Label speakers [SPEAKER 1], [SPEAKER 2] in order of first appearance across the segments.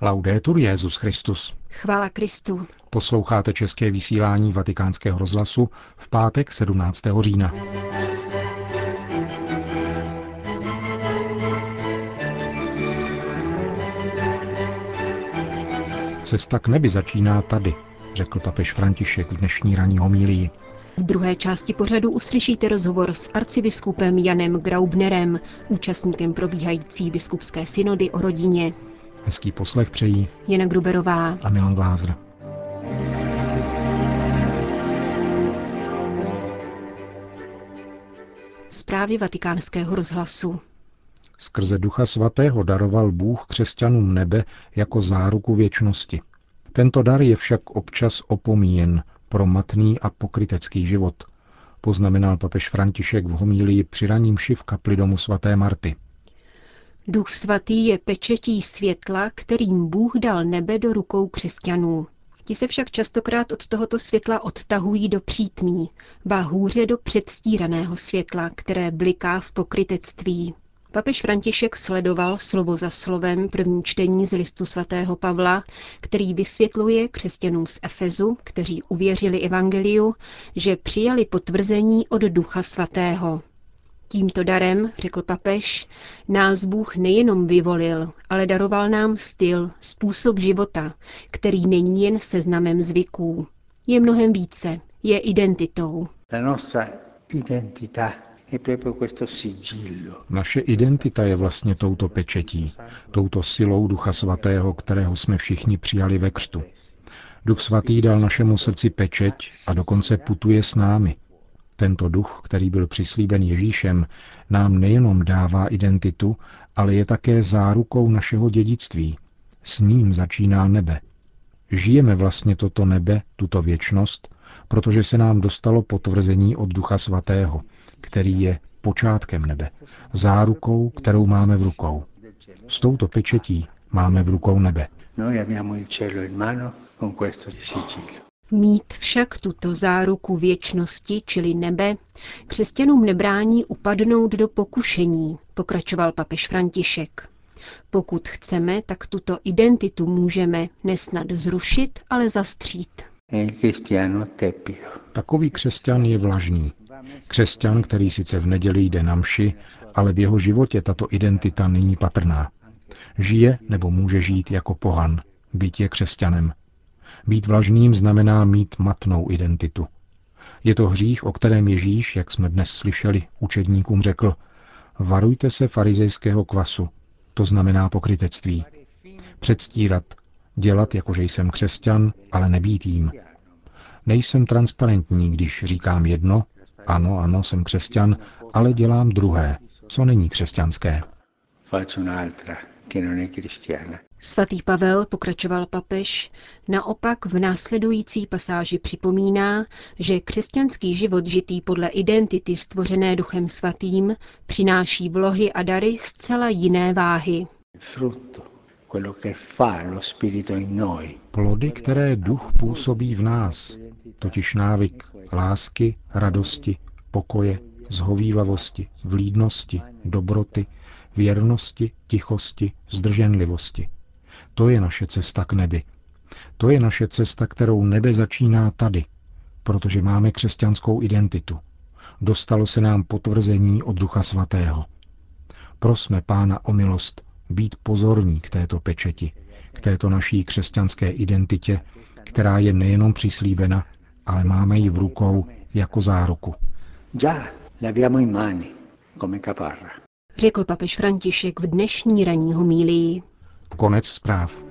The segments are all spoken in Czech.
[SPEAKER 1] Laudetur Jezus Christus.
[SPEAKER 2] Chvála Kristu.
[SPEAKER 1] Posloucháte české vysílání Vatikánského rozhlasu v pátek 17. října. Cesta k nebi začíná tady, řekl papež František v dnešní ranní homílii.
[SPEAKER 2] V druhé části pořadu uslyšíte rozhovor s arcibiskupem Janem Graubnerem, účastníkem probíhající biskupské synody o rodině.
[SPEAKER 1] Hezký poslech přejí
[SPEAKER 2] Jana Gruberová
[SPEAKER 1] a Milan Glázer.
[SPEAKER 2] Zprávy vatikánského rozhlasu.
[SPEAKER 1] Skrze Ducha Svatého daroval Bůh křesťanům nebe jako záruku věčnosti. Tento dar je však občas opomíjen pro matný a pokrytecký život, poznamenal papež František v homílii při raním v kapli domu svaté Marty.
[SPEAKER 2] Duch svatý je pečetí světla, kterým Bůh dal nebe do rukou křesťanů. Ti se však častokrát od tohoto světla odtahují do přítmí, ba hůře do předstíraného světla, které bliká v pokrytectví. Papež František sledoval slovo za slovem první čtení z listu svatého Pavla, který vysvětluje křesťanům z Efezu, kteří uvěřili evangeliu, že přijali potvrzení od Ducha Svatého. Tímto darem, řekl papež, nás Bůh nejenom vyvolil, ale daroval nám styl, způsob života, který není jen seznamem zvyků. Je mnohem více, je identitou. La nostra
[SPEAKER 1] identità naše identita je vlastně touto pečetí, touto silou Ducha Svatého, kterého jsme všichni přijali ve křtu. Duch Svatý dal našemu srdci pečeť a dokonce putuje s námi. Tento duch, který byl přislíben Ježíšem, nám nejenom dává identitu, ale je také zárukou našeho dědictví. S ním začíná nebe. Žijeme vlastně toto nebe, tuto věčnost, protože se nám dostalo potvrzení od Ducha Svatého, který je počátkem nebe, zárukou, kterou máme v rukou. S touto pečetí máme v rukou nebe.
[SPEAKER 2] Mít však tuto záruku věčnosti, čili nebe, křesťanům nebrání upadnout do pokušení, pokračoval papež František. Pokud chceme, tak tuto identitu můžeme nesnad zrušit, ale zastřít.
[SPEAKER 1] Takový křesťan je vlažný. Křesťan, který sice v neděli jde na mši, ale v jeho životě tato identita není patrná. Žije nebo může žít jako pohan, být je křesťanem. Být vlažným znamená mít matnou identitu. Je to hřích, o kterém Ježíš, jak jsme dnes slyšeli, učedníkům řekl, varujte se farizejského kvasu, to znamená pokrytectví. Předstírat, dělat, jakože jsem křesťan, ale nebýt jím. Nejsem transparentní, když říkám jedno, ano, ano, jsem křesťan, ale dělám druhé, co není křesťanské.
[SPEAKER 2] Svatý Pavel, pokračoval papež, naopak v následující pasáži připomíná, že křesťanský život žitý podle identity stvořené Duchem Svatým přináší vlohy a dary zcela jiné váhy.
[SPEAKER 1] Plody, které duch působí v nás, totiž návyk lásky, radosti, pokoje, zhovývavosti, vlídnosti, dobroty, věrnosti, tichosti, zdrženlivosti. To je naše cesta k nebi. To je naše cesta, kterou nebe začíná tady, protože máme křesťanskou identitu. Dostalo se nám potvrzení od Ducha Svatého. Prosme Pána o milost být pozorní k této pečeti, k této naší křesťanské identitě, která je nejenom přislíbena, ale máme ji v rukou jako záruku.
[SPEAKER 2] Řekl papež František v dnešní ranní homílii.
[SPEAKER 1] Konec zpráv.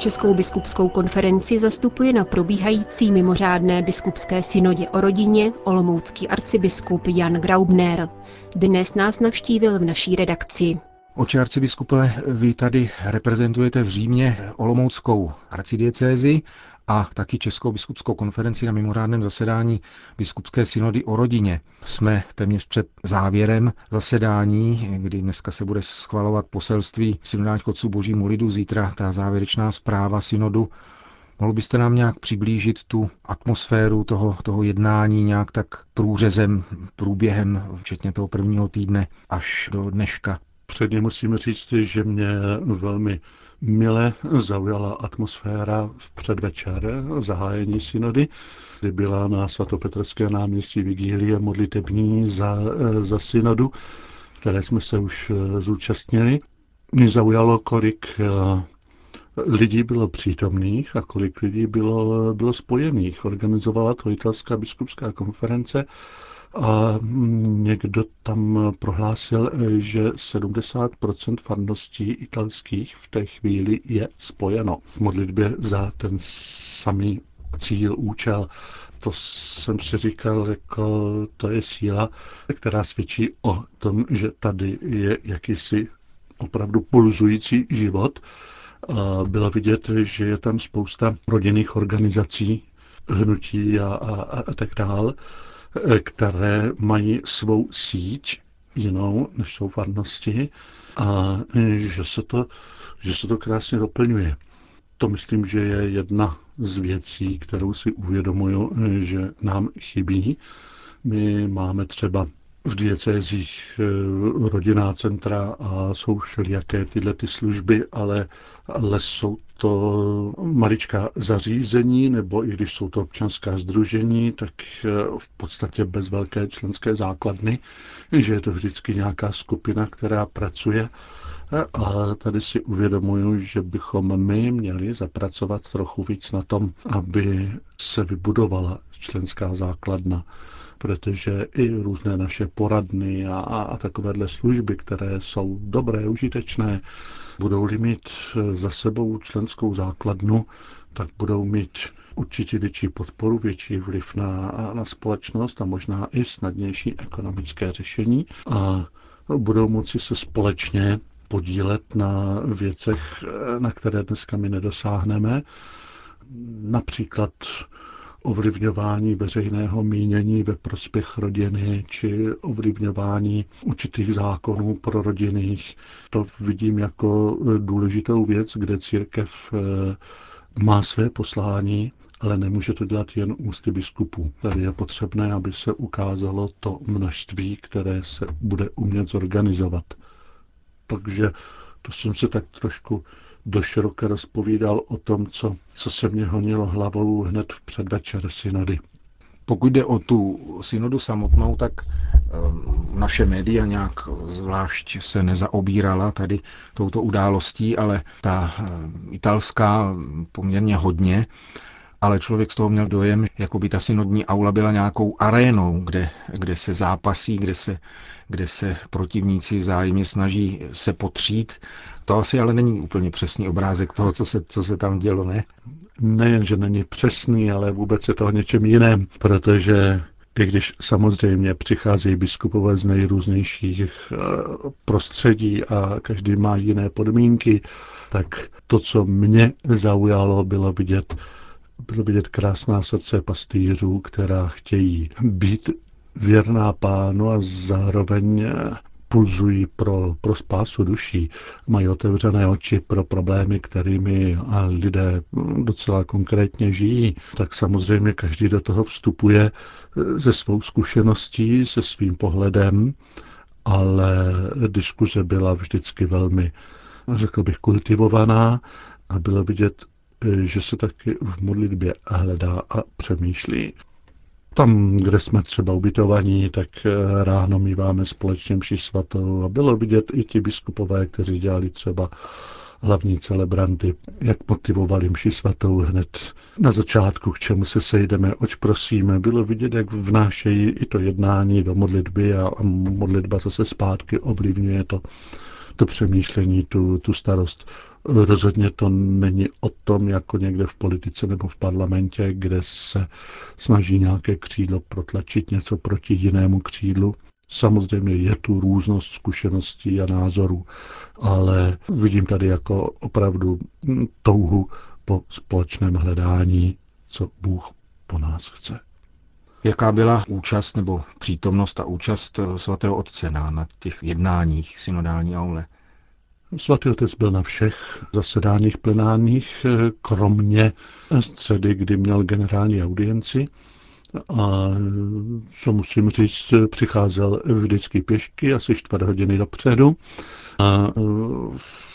[SPEAKER 2] Českou biskupskou konferenci zastupuje na probíhající mimořádné biskupské synodě o rodině olomoucký arcibiskup Jan Graubner. Dnes nás navštívil v naší redakci.
[SPEAKER 1] Oče arcibiskupe, vy tady reprezentujete v Římě Olomouckou arcidiecézi a taky Českou biskupskou konferenci na mimořádném zasedání biskupské synody o rodině. Jsme téměř před závěrem zasedání, kdy dneska se bude schvalovat poselství synodálních otců božímu lidu, zítra ta závěrečná zpráva synodu. Mohl byste nám nějak přiblížit tu atmosféru toho, toho jednání nějak tak průřezem, průběhem, včetně toho prvního týdne až do dneška?
[SPEAKER 3] Předně musím říct, že mě velmi mile zaujala atmosféra v předvečer zahájení synody, kdy byla na svatopetrské náměstí vigílie modlitební za, za synodu, které jsme se už zúčastnili. Mě zaujalo, kolik eh, lidí bylo přítomných a kolik lidí bylo, bylo spojených. Organizovala to italská biskupská konference a někdo tam prohlásil, že 70% farností italských v té chvíli je spojeno v modlitbě za ten samý cíl, účel. To jsem si říkal, jako to je síla, která svědčí o tom, že tady je jakýsi opravdu pulzující život. Bylo vidět, že je tam spousta rodinných organizací, hnutí a, a, a tak dále které mají svou síť jinou, než jsou farnosti a že se to, že se to krásně doplňuje. To myslím, že je jedna z věcí, kterou si uvědomuju, že nám chybí. My máme třeba v diecézích eh, rodinná centra a jsou všelijaké tyhle ty služby, ale, ale jsou to maličká zařízení, nebo i když jsou to občanská združení, tak eh, v podstatě bez velké členské základny, že je to vždycky nějaká skupina, která pracuje. A tady si uvědomuju, že bychom my měli zapracovat trochu víc na tom, aby se vybudovala členská základna protože i různé naše poradny a, a takovéhle služby, které jsou dobré, užitečné, budou-li mít za sebou členskou základnu, tak budou mít určitě větší podporu, větší vliv na, na společnost a možná i snadnější ekonomické řešení a budou moci se společně podílet na věcech, na které dneska my nedosáhneme. Například ovlivňování veřejného mínění ve prospěch rodiny či ovlivňování určitých zákonů pro rodinných. To vidím jako důležitou věc, kde církev eh, má své poslání, ale nemůže to dělat jen ústy biskupů. Tady je potřebné, aby se ukázalo to množství, které se bude umět zorganizovat. Takže to jsem se tak trošku doširoka rozpovídal o tom, co, co se mě honilo hlavou hned v předvečer synody.
[SPEAKER 1] Pokud jde o tu synodu samotnou, tak ehm, naše média nějak zvlášť se nezaobírala tady touto událostí, ale ta ehm, italská poměrně hodně ale člověk z toho měl dojem, jako by ta synodní aula byla nějakou arénou, kde, kde se zápasí, kde se, kde se protivníci vzájemně snaží se potřít. To asi ale není úplně přesný obrázek toho, co se, co se tam dělo, ne?
[SPEAKER 3] Nejen, že není přesný, ale vůbec je to o něčem jiném, protože i když samozřejmě přicházejí biskupové z nejrůznějších eh, prostředí a každý má jiné podmínky, tak to, co mě zaujalo, bylo vidět bylo vidět krásná srdce pastýřů, která chtějí být věrná pánu a zároveň pulzují pro, pro spásu duší, mají otevřené oči pro problémy, kterými lidé docela konkrétně žijí, tak samozřejmě každý do toho vstupuje se svou zkušeností, se svým pohledem, ale diskuze byla vždycky velmi, řekl bych, kultivovaná a bylo vidět že se taky v modlitbě hledá a přemýšlí. Tam, kde jsme třeba ubytovaní, tak eh, ráno míváme společně mši svatou a bylo vidět i ti biskupové, kteří dělali třeba hlavní celebranty, jak motivovali mši svatou hned na začátku, k čemu se sejdeme, oč prosíme. Bylo vidět, jak vnášejí i to jednání do modlitby a, modlitba zase zpátky ovlivňuje to, to přemýšlení, tu, tu starost. Rozhodně to není o tom, jako někde v politice nebo v parlamentě, kde se snaží nějaké křídlo protlačit něco proti jinému křídlu. Samozřejmě je tu různost zkušeností a názorů, ale vidím tady jako opravdu touhu po společném hledání, co Bůh po nás chce.
[SPEAKER 1] Jaká byla účast nebo přítomnost a účast svatého otce na, na těch jednáních synodální aule?
[SPEAKER 3] Svatý otec byl na všech zasedáních plenárních, kromě středy, kdy měl generální audienci. A co musím říct, přicházel vždycky pěšky, asi čtvrt hodiny dopředu. A v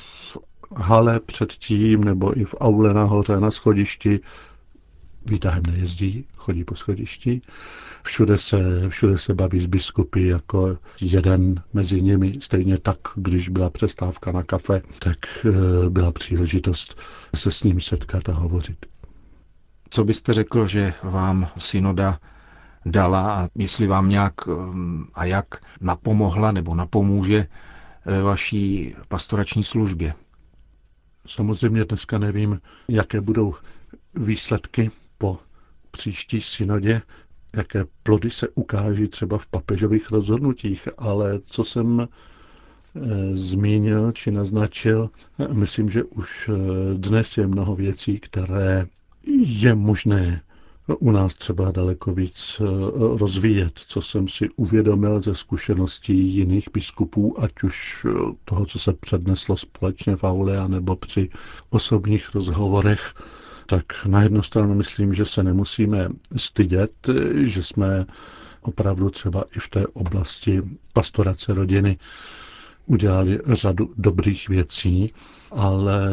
[SPEAKER 3] hale předtím, nebo i v aule nahoře na schodišti výtahem nejezdí, chodí po schodišti. Všude se, všude se baví s biskupy jako jeden mezi nimi. Stejně tak, když byla přestávka na kafe, tak eh, byla příležitost se s ním setkat a hovořit.
[SPEAKER 1] Co byste řekl, že vám synoda dala a jestli vám nějak eh, a jak napomohla nebo napomůže ve vaší pastorační službě?
[SPEAKER 3] Samozřejmě dneska nevím, jaké budou výsledky po příští synodě, jaké plody se ukáží třeba v papežových rozhodnutích, ale co jsem e, zmínil či naznačil, myslím, že už e, dnes je mnoho věcí, které je možné u nás třeba daleko víc e, rozvíjet, co jsem si uvědomil ze zkušeností jiných biskupů, ať už toho, co se předneslo společně v aule, nebo při osobních rozhovorech tak na jednu stranu myslím, že se nemusíme stydět, že jsme opravdu třeba i v té oblasti pastorace rodiny udělali řadu dobrých věcí, ale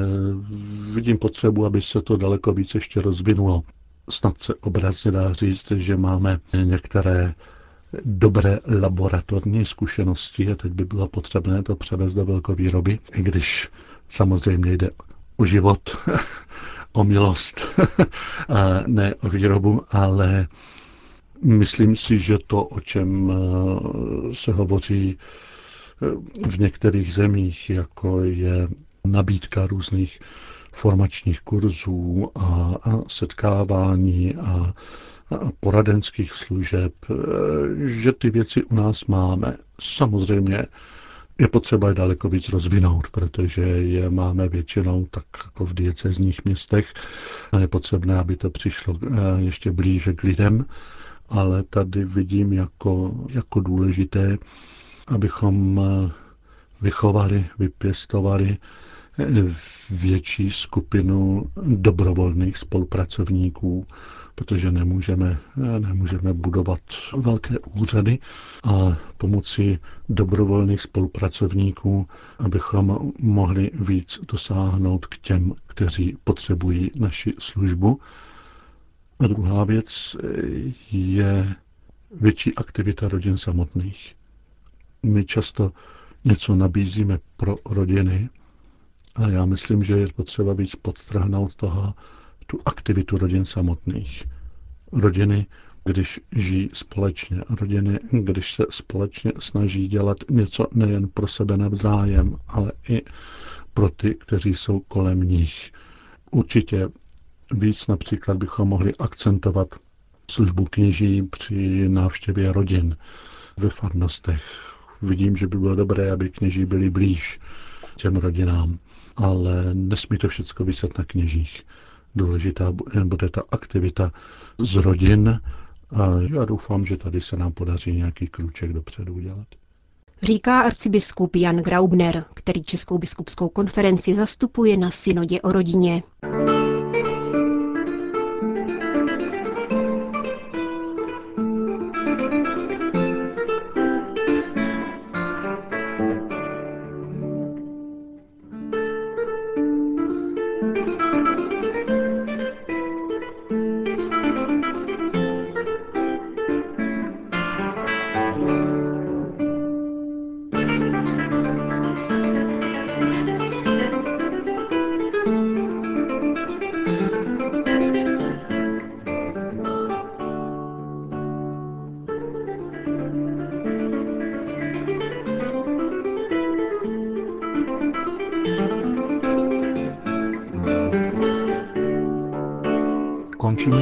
[SPEAKER 3] vidím potřebu, aby se to daleko více ještě rozvinulo. Snad se obrazně dá říct, že máme některé dobré laboratorní zkušenosti a teď by bylo potřebné to převést do velkovýroby, i když samozřejmě jde o život o milost, a ne o výrobu, ale myslím si, že to, o čem eh, se hovoří eh, v některých zemích, jako je nabídka různých formačních kurzů a, setkávání a, a poradenských služeb, eh, že ty věci u nás máme. Samozřejmě je potřeba je daleko víc rozvinout, protože je máme většinou tak jako v diecezních městech a je potřebné, aby to přišlo eh, ještě blíže k lidem, ale tady vidím jako, jako důležité, abychom eh, vychovali, vypěstovali eh, větší skupinu dobrovolných spolupracovníků, protože nemůžeme, nemůžeme budovat velké úřady a pomocí dobrovolných spolupracovníků, abychom mohli víc dosáhnout k těm, kteří potřebují naši službu. A druhá věc je větší aktivita rodin samotných. My často něco nabízíme pro rodiny, ale já myslím, že je potřeba víc podtrhnout toho, tu aktivitu rodin samotných. Rodiny, když žijí společně, rodiny, když se společně snaží dělat něco nejen pro sebe navzájem, ale i pro ty, kteří jsou kolem nich. Určitě víc například bychom mohli akcentovat službu kněží při návštěvě rodin ve farnostech. Vidím, že by bylo dobré, aby kněží byli blíž těm rodinám, ale nesmí to všechno vyset na kněžích důležitá bude ta aktivita z rodin a já doufám, že tady se nám podaří nějaký krůček dopředu udělat.
[SPEAKER 2] Říká arcibiskup Jan Graubner, který Českou biskupskou konferenci zastupuje na synodě o rodině.